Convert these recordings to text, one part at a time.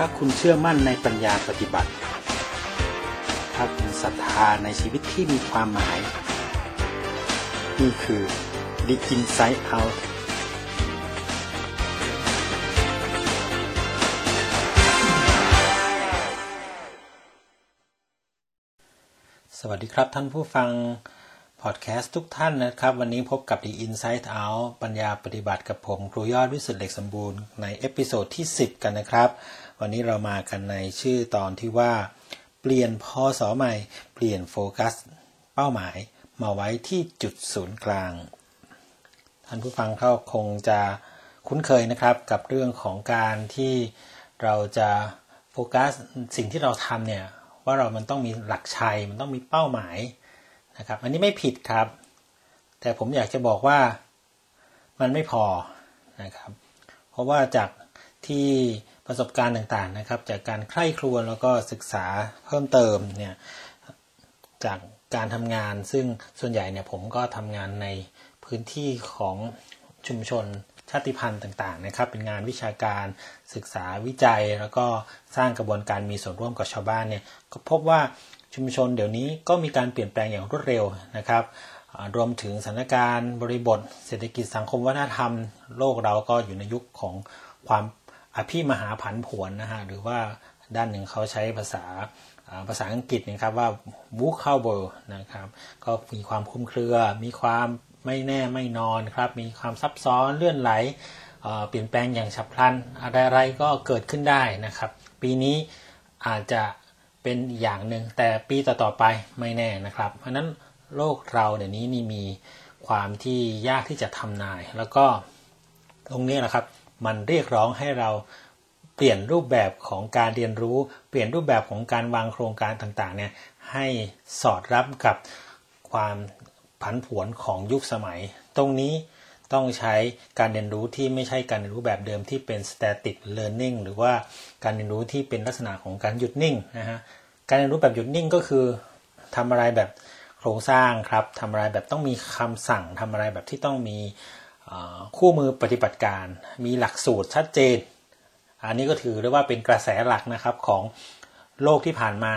ถ้าคุณเชื่อมั่นในปัญญาปฏิบัติ ถ้าคุณศรัทธาในชีวิตที่มีความหมาย นี่คือ The Inside Out สวัสดีครับท่านผู้ฟังพอดแคสต์ทุกท่านนะครับ วันนี้พบกับ The Inside Out ปัญญาปฏิบัติกับผม ครูยอดวิสุทธิ์เหล็กสมบูรณ์ใน episode ที่ 10 กันนะครับ วันนี้เรามากันในชื่อตอนที่ว่า เปลี่ยนพอสอใหม่ เปลี่ยนโฟกัส เป้าหมายมาไว้ที่จุดศูนย์กลาง ท่านผู้ฟังเขาคงจะคุ้นเคยนะครับกับเรื่องของการที่เราจะโฟกัสสิ่งที่เราทำเนี่ยว่าเรามันต้องมีหลักชัยมันต้องมีเป้าหมายนะครับอันนี้ไม่ผิดครับ แต่ผมอยากจะบอกว่ามันไม่พอนะครับ เพราะว่าจากที่ ประสบการณ์ต่างๆนะครับ จากการใคร่ครวญแล้วก็ศึกษาเพิ่มเติมเนี่ยจากการทำงาน ซึ่งส่วนใหญ่เนี่ยผมก็ทำงานในพื้นที่ของชุมชนชาติพันธุ์ต่างๆนะครับ เป็นงานวิชาการศึกษาวิจัย แล้วก็สร้างกระบวนการมีส่วนร่วมกับชาวบ้านเนี่ยก็พบว่าชุมชนเดี๋ยวนี้ก็มีการเปลี่ยนแปลงอย่างรวดเร็วนะครับรวมถึงสถานการณ์บริบท เศรษฐกิจสังคมวัฒนธรรม โลกเราก็อยู่ในยุคของความ อภิมหาผันผวนนะฮะหรือว่าด้านหนึ่งเขาใช้ภาษาภาษาอังกฤษนะครับว่า w o o c a b l e นะครับก็มีความคุ้มเครือ มีความไม่แน่ไม่นอนครับ มีความซับซ้อนเลื่อนไหลเปลี่ยนแปลงอย่างฉับพลัน อะไรๆก็เกิดขึ้นได้นะครับ ปีนี้อาจจะเป็นอย่างหนึ่งแต่ปีต่อๆไปไม่แน่นะครับ เพราะนั้นโลกเราเดี๋ยวนี้นี่มีความที่ยากที่จะทำนาย แล้วก็ตรงนี้แหละครับ มันเรียกร้องให้เราเปลี่ยนรูปแบบของการเรียนรู้ เปลี่ยนรูปแบบของการวางโครงการต่างๆเนี่ยให้สอดรับกับความผันผวนของยุคสมัย ตรงนี้ต้องใช้การเรียนรู้ที่ไม่ใช่การเรียนรู้แบบเดิมที่เป็น static learning หรือว่าการเรียนรู้ที่เป็นลักษณะของการหยุดนิ่งนะฮะการเรียนรู้แบบหยุดนิ่งก็คือทำอะไรแบบโครงสร้างครับทำอะไรแบบต้องมีคำสั่งทำอะไรแบบที่ต้องมี คู่มือปฏิบัติการมีหลักสูตรชัดเจน อันนี้ก็ถือได้ว่าเป็นกระแสหลักนะครับของโลกที่ผ่านมา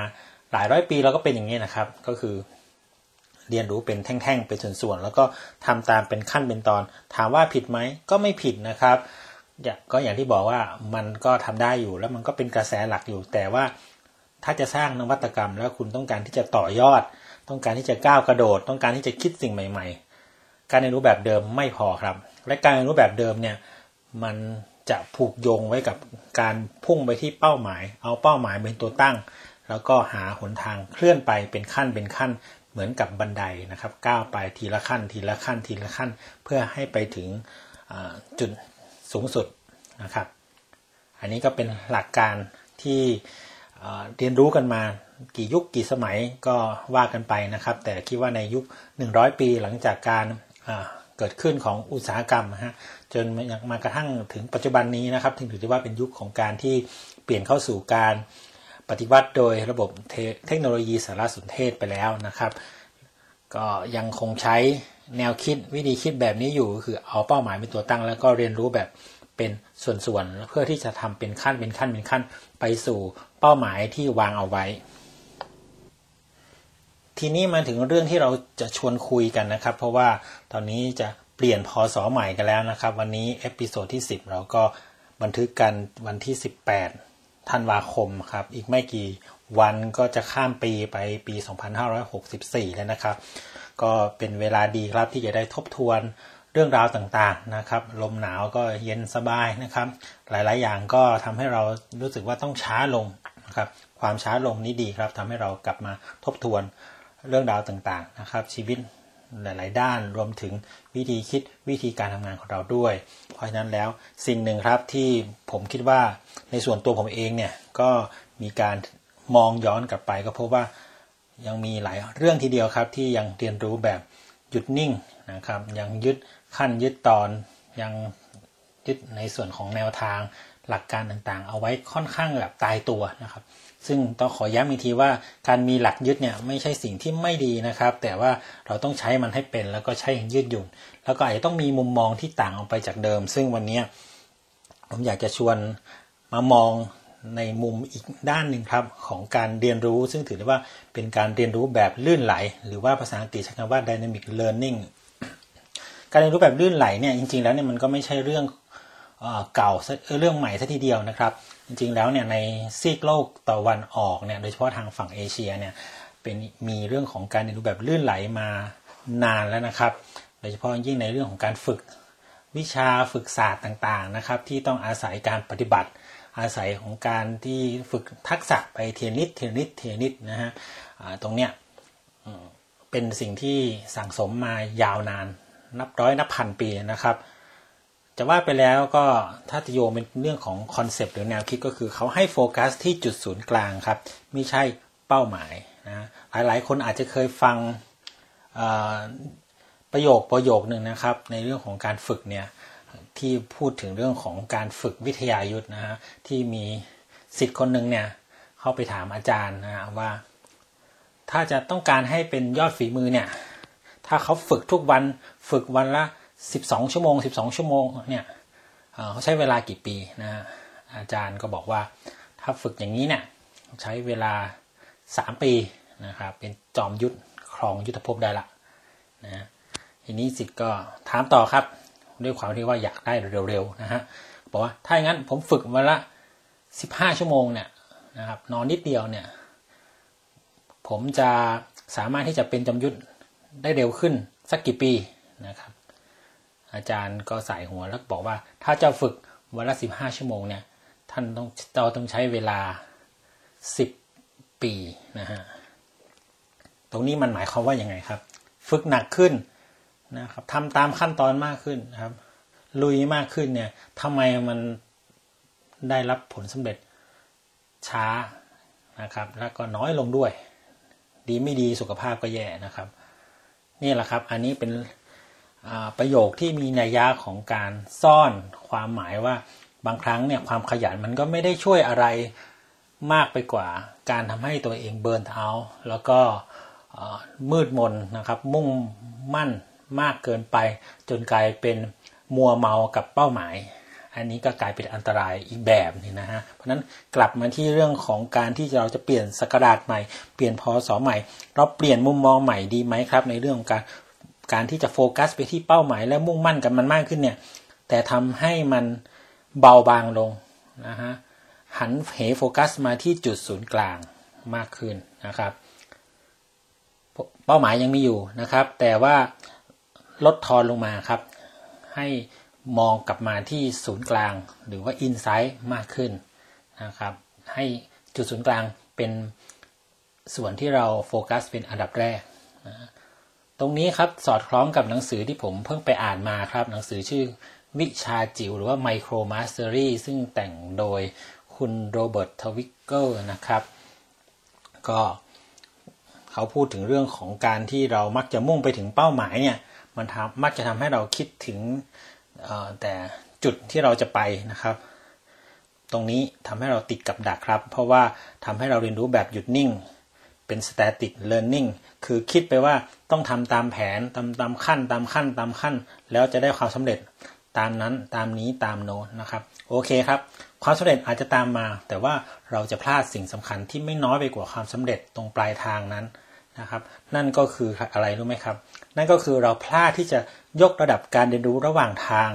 หลายร้อยปีเราก็เป็นอย่างนี้นะครับ ก็คือเรียนรู้เป็นแท่งๆ เป็นส่วนๆ แล้วก็ทำตามเป็นขั้นเป็นตอน ถามว่าผิดไหมก็ไม่ผิดนะครับ ก็อย่างที่บอกว่ามันก็ทำได้อยู่แล้วมันก็เป็นกระแสหลักอยู่ แต่ว่าถ้าจะสร้างนวัตกรรม แล้วคุณต้องการที่จะต่อยอด ต้องการที่จะก้าวกระโดด ต้องการที่จะคิดสิ่งใหม่ ๆ การเรียนรู้แบบเดิมไม่พอครับ และการเรียนรู้แบบเดิมเนี่ยมันจะผูกโยงไว้กับการพุ่งไปที่เป้าหมาย เอาเป้าหมายเป็นตัวตั้ง แล้วก็หาหนทางเคลื่อนไปเป็นขั้นเป็นขั้นเหมือนกับบันไดนะครับ ก้าวไปทีละขั้น ทีละขั้นทีละขั้น เพื่อให้ไปถึงจุดสูงสุดนะครับ อันนี้ก็เป็นหลักการที่เรียนรู้กันมากี่ยุคกี่สมัยก็ว่ากันไปนะครับ แต่คิดว่าในยุค 100 ปีหลังจากการ เกิดขึ้นของอุตสาหกรรมฮะจนมากระทั่งถึงปัจจุบันนี้นะครับ ถึงถือว่าเป็นยุคของการที่เปลี่ยนเข้าสู่การปฏิวัติโดยระบบเทคโนโลยีสารสนเทศไปแล้วนะครับ ก็ยังคงใช้แนวคิดวิธีคิดแบบนี้อยู่คือเอาเป้าหมายเป็นตัวตั้ง แล้วก็เรียนรู้แบบเป็นส่วนๆเพื่อที่จะทำเป็นขั้นเป็นขั้นเป็นขั้นไปสู่เป้าหมายที่วางเอาไว้ ทีนี้มาถึงเรื่องที่เราจะชวนคุยกันนะครับ เพราะว่าตอนนี้จะเปลี่ยนพศใหม่กันแล้วนะครับ วันนี้ episode ที่ 10 เราก็บันทึกกันวันที่ 18ธันวาคมครับ อีกไม่กี่วันก็จะข้ามปีไปปี 2564 แล้วนะครับ ก็เป็นเวลาดีครับที่จะได้ทบทวนเรื่องราวต่างๆนะครับ ลมหนาวก็เย็นสบายนะครับ หลายๆ อย่างก็ทำให้เรารู้สึกว่าต้องช้าลงนะครับ ความช้าลงนี้ดีครับทำให้เรากลับมาทบทวน เรื่องราวต่างๆนะครับ ชีวิตหลาย ๆ ด้านรวมถึงวิธีคิดวิธีการทำงานของเราด้วย เพราะฉะนั้นแล้วสิ่งหนึ่งครับที่ผมคิดว่าในส่วนตัวผมเองเนี่ยก็มีการมองย้อนกลับไปก็พบว่ายังมีหลายเรื่องทีเดียวครับที่ยังเรียนรู้แบบหยุดนิ่งนะครับ ยังยึดขั้นยึดตอนยังยึดในส่วนของแนวทาง หลักการต่างๆ เอาไว้ค่อนข้างแบบตายตัวนะครับ ซึ่งต้องขอย้ำอีกทีว่าการมีหลักยึดเนี่ยไม่ใช่สิ่งที่ไม่ดีนะครับ แต่ว่าเราต้องใช้มันให้เป็นแล้วก็ใช้อย่างยืดหยุ่น แล้วก็อาจจะต้องมีมุมมองที่ต่างออกไปจากเดิม ซึ่งวันนี้ผมอยากจะชวนมามองในมุมอีกด้านหนึ่งครับของการเรียนรู้ ซึ่งถือได้ว่าเป็นการเรียนรู้แบบลื่นไหล หรือว่าภาษาอังกฤษใช้คำว่า dynamic learning การเรียนรู้แบบลื่นไหลเนี่ยจริงๆแล้วเนี่ยมันก็ไม่ใช่เรื่อง เก่าเรื่องใหม่ซะทีเดียวนะครับ จริงๆแล้วเนี่ยในซีกโลกตะวันออกเนี่ยโดยเฉพาะทางฝั่งเอเชียเนี่ยเป็นมีเรื่องของการเรียนรู้แบบลื่นไหลมานานแล้วนะครับ โดยเฉพาะยิ่งในเรื่องของการฝึกวิชาฝึกศาสตร์ต่างๆนะครับที่ต้องอาศัยการปฏิบัติ อาศัยของการที่ฝึกทักษะไปทีละนิดทีละนิดทีละนิดนะฮะตรงเนี้ยเป็นสิ่งที่สั่งสมมายาวนานนับร้อยนับพันปีนะครับ จะว่าไปแล้วก็ถ้าจะโยงเป็นเรื่องของ concept หรือแนวคิดก็คือเขาให้โฟกัสที่จุดศูนย์กลางครับ ไม่ใช่เป้าหมายนะหลายๆ คนอาจจะเคยฟังประโยคประโยคหนึ่งนะครับ ในเรื่องของการฝึกเนี่ยที่พูดถึงเรื่องของการฝึกวิทยายุทธนะฮะที่มีสิทธิ์คนหนึ่งเนี่ยเข้าไปถามอาจารย์นะว่า ถ้าจะต้องการให้เป็นยอดฝีมือเนี่ยถ้าเขาฝึกทุกวันฝึกวันละ 12 ชั่วโมง 12 ชั่วโมงเนี่ยเขาใช้เวลากี่ปีนะอาจารย์ก็บอกว่าถ้าฝึกอย่างนี้เนี่ยใช้เวลา 3 ปีนะครับเป็นจอมยุทธครองยุทธภพได้ละนะทีนี้สิทธิ์ก็ถามต่อครับ ด้วยความที่ว่าอยากได้เร็วๆนะฮะบอกว่าถ้าอย่างนั้นผมฝึกวันละ 15 ชั่วโมงเนี่ยนะครับนอนนิดเดียวเนี่ยผมจะสามารถที่จะเป็นจอมยุทธได้เร็วขึ้นสักกี่ปีนะครับ อาจารย์ก็ใส่หัวแล้วบอกว่า ถ้าจะฝึกวันละสิบห้าชั่วโมงเนี่ย ท่านต้องเราต้องใช้เวลาสิบปีนะฮะ ตรงนี้มันหมายความว่ายังไงครับ ฝึกหนักขึ้นนะครับทำตามขั้นตอนมากขึ้นนะครับ ลุยมากขึ้นเนี่ยทำไมมันได้รับผลสำเร็จช้านะครับ แล้วก็น้อยลงด้วย ดีไม่ดีสุขภาพก็แย่นะครับ นี่แหละครับ อันนี้เป็น ประโยคที่มีนัยยะของการซ่อนความหมายว่าบางครั้งเนี่ยความขยันมันก็ไม่ได้ช่วยอะไรมากไปกว่าการทำให้ตัวเองเบิร์นเอา แล้วก็มืดมนนะครับมุ่งมั่นมากเกินไป จนกลายเป็นมัวเมากับเป้าหมาย อันนี้ก็กลายเป็นอันตรายอีกแบบนี่นะฮะเพราะนั้นกลับมาที่เรื่องของการที่เราจะเปลี่ยนสกราดใหม่ เปลี่ยนพอสอใหม่ เราเปลี่ยนมุมมองใหม่ดีไหมครับ ในเรื่องของการ การที่จะโฟกัสไปที่เป้าหมายและมุ่งมั่นกับมันมากขึ้นเนี่ย แต่ทำให้มันเบาบางลงนะฮะหันเหโฟกัสมาที่จุดศูนย์กลางมากขึ้นนะครับ เป้าหมายยังมีอยู่นะครับ แต่ว่าลดทอนลงมาครับ ให้มองกลับมาที่ศูนย์กลาง หรือว่า inside มากขึ้นนะครับ ให้จุดศูนย์กลางเป็นส่วนที่เราโฟกัสเป็นอันดับแรกนะ ตรงนี้ครับสอดคล้องกับหนังสือที่ผมเพิ่งไปอ่านมาครับ หนังสือชื่อวิชาจิ๋วหรือว่า Micro Mastery ซึ่งแต่งโดยคุณ Robert Twigger นะครับ ก็เขาพูดถึงเรื่องของการที่เรามักจะมุ่งไปถึงเป้าหมายเนี่ย มันทำมักจะทำให้เราคิดถึงแต่จุดที่เราจะไปนะครับ ตรงนี้ทำให้เราติดกับดักครับ เพราะว่าทำให้เราเรียนรู้แบบหยุดนิ่ง เป็น static learning คือคิดไปว่าต้องทำตามแผนตามตามขั้นตามขั้นตามขั้น แล้วจะได้ความสำเร็จตามนั้นตามนี้ตามโน้นนะครับ โอเคครับ ความสำเร็จอาจจะตามมา แต่ว่าเราจะพลาดสิ่งสำคัญที่ไม่น้อยไปกว่าความสำเร็จตรงปลายทางนั้นนะครับ นั่นก็คืออะไรรู้ไหมครับ นั่นก็คือเราพลาดที่จะยกระดับการเรียนรู้ระหว่างทาง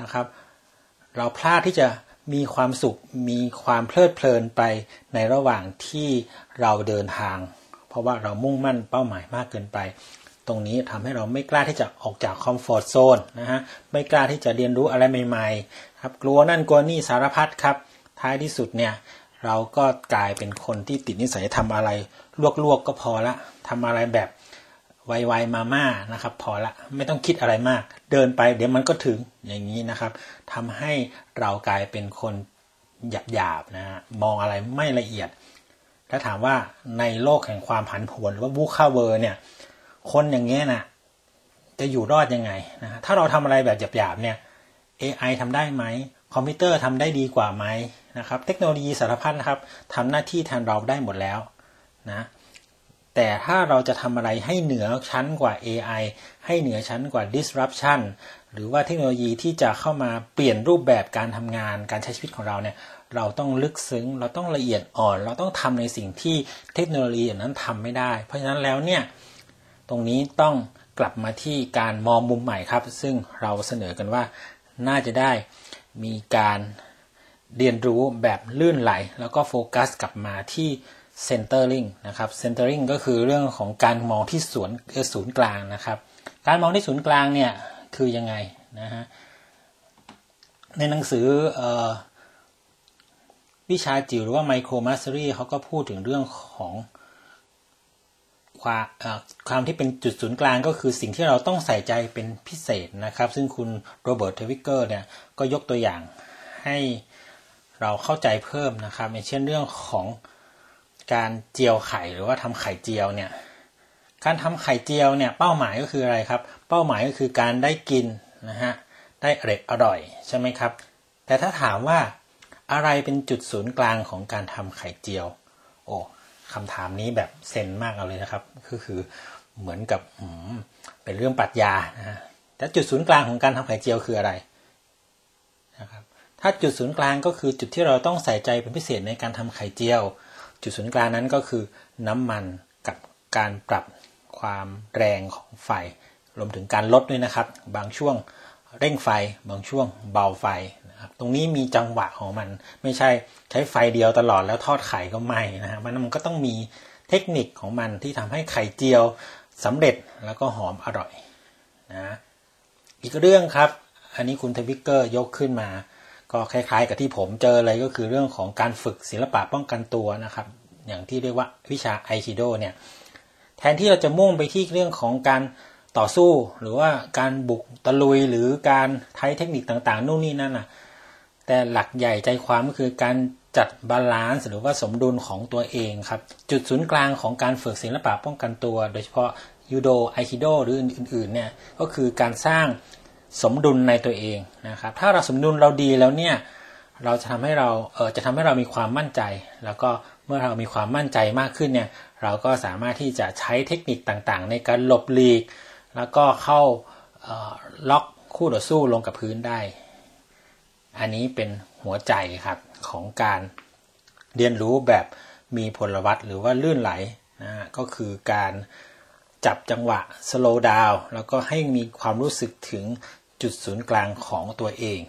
นะครับ เราพลาดที่จะ มีความสุขมีความเพลิดเพลินไปในระหว่างที่เราเดินทาง เพราะว่าเรามุ่งมั่นเป้าหมายมากเกินไป ตรงนี้ทำให้เราไม่กล้าที่จะออกจากคอมฟอร์ทโซนนะฮะไม่กล้าที่จะเรียนรู้อะไรใหม่ๆครับกลัวนั่นกลัวนี่สารพัดครับ ท้ายที่สุดเนี่ยเราก็กลายเป็นคนที่ติดนิสัยทำอะไร ลวกๆก็พอละทำอะไรแบบ ไวๆมาม่านะครับ พอละไม่ต้องคิดอะไรมาก เดินไปเดี๋ยวมันก็ถึงอย่างนี้นะครับทำให้เรากลายเป็นคนหยาบๆนะฮะมองอะไรไม่ละเอียด ถ้าถามว่าในโลกแห่งความผันผวนหรือว่าบูคาเวอร์เนี่ย คนอย่างเงี้ยนะจะอยู่รอดยังไงนะถ้าเราทำอะไรแบบหยาบๆเนี่ย AI ทำได้ไหมคอมพิวเตอร์ทำได้ดีกว่าไหมนะครับ เทคโนโลยีสารพัดนะครับทำหน้าที่แทนเราได้หมดแล้วนะ แต่ถ้าเราจะทำอะไรให้เหนือชั้นกว่า AI ให้เหนือชั้นกว่า disruption หรือว่าเทคโนโลยีที่จะเข้ามาเปลี่ยนรูปแบบการทำงานการใช้ชีวิตของเราเนี่ยเราต้องลึกซึ้ง เราต้องละเอียดอ่อน เราต้องทำในสิ่งที่เทคโนโลยีนั้นทำไม่ได้ เพราะฉะนั้นแล้วเนี่ยตรงนี้ต้องกลับมาที่การมองมุมใหม่ครับ ซึ่งเราเสนอกันว่าน่าจะได้มีการเรียนรู้แบบลื่นไหล แล้วก็โฟกัสกลับมาที่ centering นะครับ centering ก็คือเรื่องของการมองที่สวนย์ศูนย์กลางนะครับ การมองที่ศูนย์กลางเนี่ยคือยังไงนะฮะ ในหนังสืออวิชาจิ๋วหรือว่า Micro Mastery เขาก็พูดถึงเรื่องของความความที่เป็นจุดศูนย์กลางก็คือสิ่งที่เราต้องใส่ใจเป็นพิเศษนะครับ ซึ่งคุณโรเบิร์ตเทวิกเกอร์เนี่ยก็ยกตัวอย่างให้เราเข้าใจเพิ่มนะครับอย่างเช่นเรื่องของ การเจียวไข่หรือว่าทำไข่เจียวเนี่ยการทำไข่เจียวเนี่ยเป้าหมายก็คืออะไรครับ เป้าหมายก็คือการได้กินนะฮะได้อร่อยอร่อยใช่ไหมครับ แต่ถ้าถามว่าอะไรเป็นจุดศูนย์กลางของการทำไข่เจียว โอ้คำถามนี้แบบเซนมากเอาเลยนะครับก็คือเหมือนกับเป็นเรื่องปรัชญานะฮะแต่จุดศูนย์กลางของการทำไข่เจียวคืออะไรนะครับถ้าจุดศูนย์กลางก็คือจุดที่เราต้องใส่ใจเป็นพิเศษในการทำไข่เจียว จุดศูนย์กลางนั้นก็คือน้ำมันกับการปรับความแรงของไฟ รวมถึงการลดด้วยนะครับ บางช่วงเร่งไฟ บางช่วงเบาไฟนะครับตรงนี้มีจังหวะของมัน ไม่ใช่ใช้ไฟเดียวตลอดแล้วทอดไข่ก็ไหม้นะฮะมันมันก็ต้องมีเทคนิคของมันที่ทำให้ไข่เจียวสำเร็จแล้วก็หอมอร่อยนะอีกเรื่องครับ อันนี้คุณทวิกเกอร์ยกขึ้นมา ก็คล้ายๆ กับที่ผมเจอเลยก็คือเรื่องของการฝึกศิลปะป้องกันตัวนะครับ อย่างที่เรียกว่าวิชาไอคิโดเนี่ยแทนที่เราจะมุ่งไปที่เรื่องของการต่อสู้หรือว่าการบุกตะลุยหรือการใช้เทคนิคต่างๆนู่นนี่นั่นน่ะแต่หลักใหญ่ใจความก็คือการจัด balance หรือว่าสมดุลของตัวเองครับ จุดศูนย์กลางของการฝึกศิลปะป้องกันตัว โดยเฉพาะยูโดไอคิโดหรืออื่นๆเนี่ยก็คือการสร้าง สมดุลในตัวเองนะครับ ถ้าเราสมดุลเราดีแล้วเนี่ยเราจะทำให้เราเออจะทำให้เรามีความมั่นใจ แล้วก็เมื่อเรามีความมั่นใจมากขึ้นเนี่ยเราก็สามารถที่จะใช้เทคนิคต่างๆ ในการหลบหลีก แล้วก็เข้าล็อกคู่ต่อสู้ลงกับพื้นได้ อันนี้เป็นหัวใจครับของการเรียนรู้แบบมีพลวัตหรือว่าลื่นไหลนะก็คือการจับจังหวะสโลว์ดาวแล้วก็ให้มีความรู้สึกถึง จุดศูนย์กลางของตัวเอง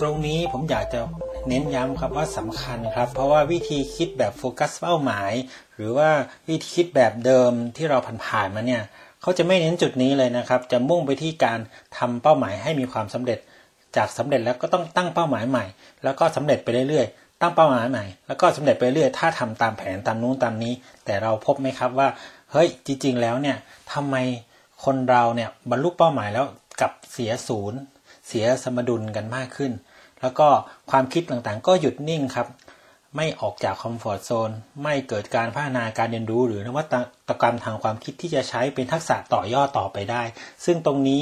ตรงนี้ผมอยากจะ เน้นย้ำครับว่าสำคัญครับ เพราะว่าวิธีคิดแบบโฟกัสเป้าหมาย หรือว่าวิธีคิดแบบเดิมที่เราผ่านๆมาเนี่ยเขาจะไม่เน้นจุดนี้เลยนะครับ จะมุ่งไปที่การทำเป้าหมายให้มีความสำเร็จ จากสำเร็จแล้วก็ต้องตั้งเป้าหมายใหม่ แล้วก็สำเร็จไปเรื่อยๆ ตั้งเป้าหมายใหม่แล้วก็สำเร็จไปเรื่อยถ้าทำตามแผนตามนู้นตามนี้ แต่เราพบไหมครับว่าเฮ้ยจริง ๆ แล้วเนี่ยทำไมคนเราเนี่ยบรรลุเป้าหมายแล้วกับเสียศูนย์เสียสมดุลกันมากขึ้น แล้วก็ความคิดต่างๆ ก็หยุดนิ่งครับ ไม่ออกจากคอมฟอร์ทโซน ไม่เกิดการพัฒนาการเรียนรู้ หรือนวัตกรรมทางความคิดที่จะใช้เป็นทักษะต่อยอดต่อไปได้ ซึ่งตรงนี้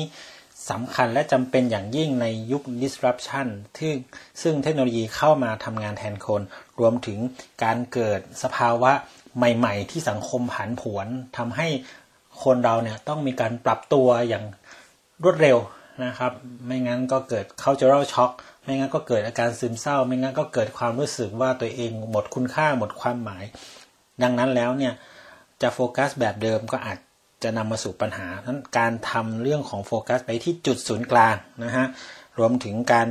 สำคัญและจำเป็นอย่างยิ่งในยุค disruption ที่ซึ่งเทคโนโลยีเข้ามาทำงานแทนคน รวมถึงการเกิดสภาวะใหม่ ๆ ที่สังคมผันผวนทำให้คนเราเนี่ยต้องมีการปรับตัวอย่างรวดเร็วนะครับ ไม่งั้นก็เกิด cultural shock ไม่งั้นก็เกิดอาการซึมเศร้า ไม่งั้นก็เกิดความรู้สึกว่าตัวเองหมดคุณค่าหมดความหมาย ดังนั้นแล้วเนี่ยจะโฟกัสแบบเดิมก็อาจจะนำมาสู่ปัญหานั้นการทำเรื่องของโฟกัสไปที่จุดศูนย์กลางนะฮะรวมถึงการ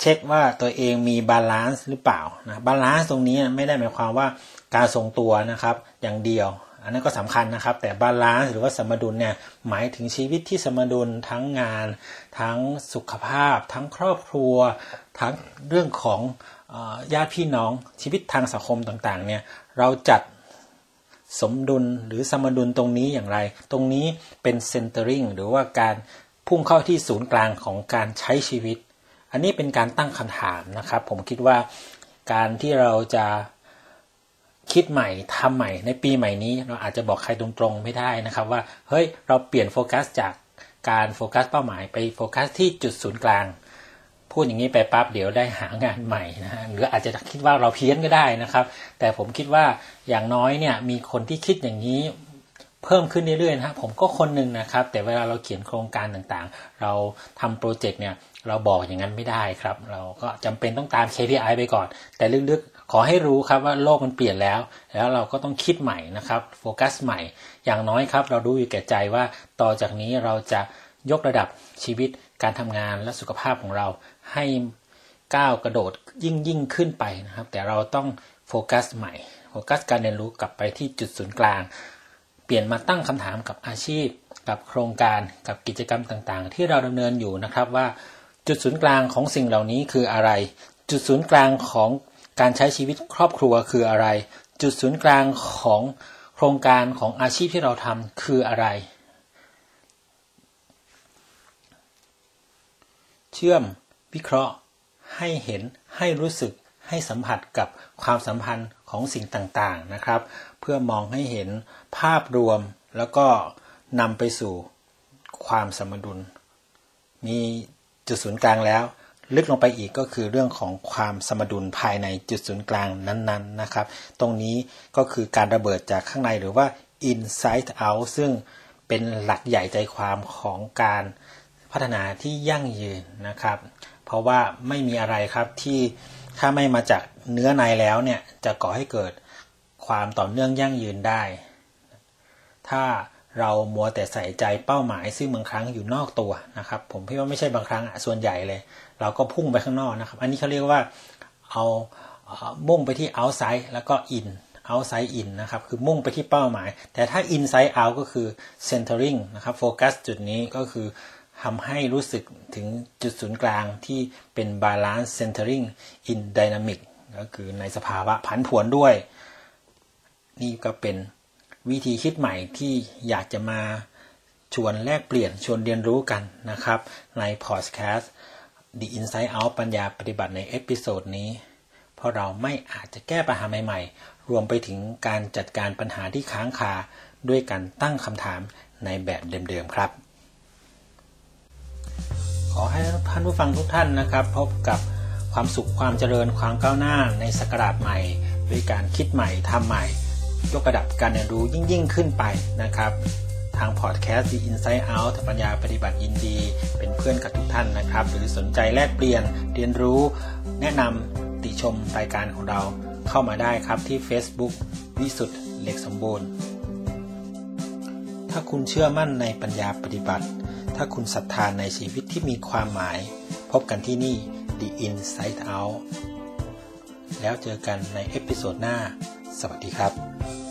เช็คว่าตัวเองมี balance หรือเปล่านะ balance ตรงนี้ไม่ได้หมายความว่าการทรงตัวนะครับอย่างเดียว อันนั้นก็สำคัญนะครับ แต่ balance หรือว่าสมดุลเนี่ยหมายถึงชีวิตที่สมดุลทั้งงาน ทั้งสุขภาพ ทั้งครอบครัว ทั้งเรื่องของญาติพี่น้องชีวิตทางสังคมต่างๆเนี่ยเราจัดสมดุลหรือสมดุลตรงนี้อย่างไร ตรงนี้เป็น centering หรือว่าการพุ่งเข้าที่ศูนย์กลางของการใช้ชีวิต อันนี้เป็นการตั้งคำถามนะครับ ผมคิดว่าการที่เราจะ คิดใหม่ทำใหม่ในปีใหม่นี้เราอาจจะบอกใครตรงๆไม่ได้นะครับว่าเฮ้ยเราเปลี่ยนโฟกัสจากการโฟกัสเป้าหมายไปโฟกัสที่จุดศูนย์กลาง พูดอย่างนี้ไปปั๊บเดี๋ยวได้หางานใหม่นะฮะหรืออาจจะคิดว่าเราเพี้ยนก็ได้นะครับ แต่ผมคิดว่าอย่างน้อยเนี่ยมีคนที่คิดอย่างนี้เพิ่มขึ้นเรื่อยๆนะครับผมก็คนหนึ่งนะครับ แต่เวลาเราเขียนโครงการต่างๆ เราทำโปรเจกต์เนี่ยเราบอกอย่างนั้นไม่ได้ครับ เราก็จำเป็นต้องตาม KPI ไปก่อน แต่ลึกๆ ขอให้รู้ครับว่าโลกมันเปลี่ยนแล้ว แล้วเราก็ต้องคิดใหม่นะครับโฟกัสใหม่ อย่างน้อยครับ เรารู้อยู่แก่ใจว่าต่อจากนี้เราจะยกระดับชีวิตการทำงานและสุขภาพของเราให้ก้าวกระโดดยิ่งยิ่งขึ้นไปนะครับ แต่เราต้องโฟกัสใหม่โฟกัสการเรียนรู้กลับไปที่จุดศูนย์กลาง เปลี่ยนมาตั้งคำถามกับอาชีพ กับโครงการกับกิจกรรมต่างๆ ที่เราดำเนินอยู่นะครับว่าจุดศูนย์กลางของสิ่งเหล่านี้คืออะไร จุดศูนย์กลางของ การใช้ชีวิตครอบครัวคืออะไร จุดศูนย์กลางของโครงการของอาชีพที่เราทำคืออะไร เชื่อมวิเคราะห์ ให้เห็นให้รู้สึกให้สัมผัสกับความสัมพันธ์ของสิ่งต่างๆนะครับ เพื่อมองให้เห็นภาพรวมแล้วก็นำไปสู่ความสมดุล มีจุดศูนย์กลางแล้ว ลึกลงไปอีกก็คือเรื่องของความสมดุลภายในจุดศูนย์กลางนั้นๆนะครับ ตรงนี้ก็คือการระเบิดจากข้างในหรือว่า inside out ซึ่งเป็นหลักใหญ่ใจความของการพัฒนาที่ยั่งยืนนะครับ เพราะว่าไม่มีอะไรครับที่ถ้าไม่มาจากเนื้อในแล้วเนี่ยจะก่อให้เกิดความต่อเนื่องยั่งยืนได้ ถ้าเรามัวแต่ใส่ใจเป้าหมายซึ่งบางครั้งอยู่นอกตัวนะครับ ผมพี่ว่าไม่ใช่บางครั้งส่วนใหญ่เลย เราก็พุ่งไปข้างนอกนะครับ อันนี้เขาเรียกว่าเอามุ่งไปที่ outside แล้วก็ in outside in นะครับ คือมุ่งไปที่เป้าหมาย แต่ถ้า inside out ก็คือ centering นะครับโฟกัสจุดนี้ก็คือทำให้รู้สึกถึงจุดศูนย์กลางที่เป็น balance centering in dynamic ก็คือในสภาวะผันผวนด้วย นี่ก็เป็นวิธีคิดใหม่ที่อยากจะมาชวนแลกเปลี่ยนชวนเรียนรู้กันนะครับ ในพอดแคสต์ The Inside Out ปัญญาปฏิบัติใน episode นี้ เพราะเราไม่อาจจะแก้ปัญหาใหม่ๆ รวมไปถึงการจัดการปัญหาที่ค้างคาด้วยการตั้งคำถามในแบบเดิมๆครับ ขอให้ท่านผู้ฟังทุกท่านนะครับ พบกับความสุขความเจริญความก้าวหน้าในสกราชใหม่ ด้วยการคิดใหม่ทำใหม่ ยกระดับการเรียนรู้ยิ่งยิ่งขึ้นไปนะครับ ทางพอดแคสต์ The Inside Out ปัญญาปฏิบัติยินดี เป็นเพื่อนกับทุกท่านนะครับ หรือสนใจแลกเปลี่ยนเรียนรู้ แนะนำติชมรายการของเราเข้ามาได้ครับที่ Facebook วิสุทธ์เหล็กสมบูรณ์ ถ้าคุณเชื่อมั่นในปัญญาปฏิบัติ ถ้าคุณศรัทธาในชีวิตที่มีความหมาย พบกันที่นี่ The Inside Out แล้วเจอกันใน episode หน้า สวัสดีครับ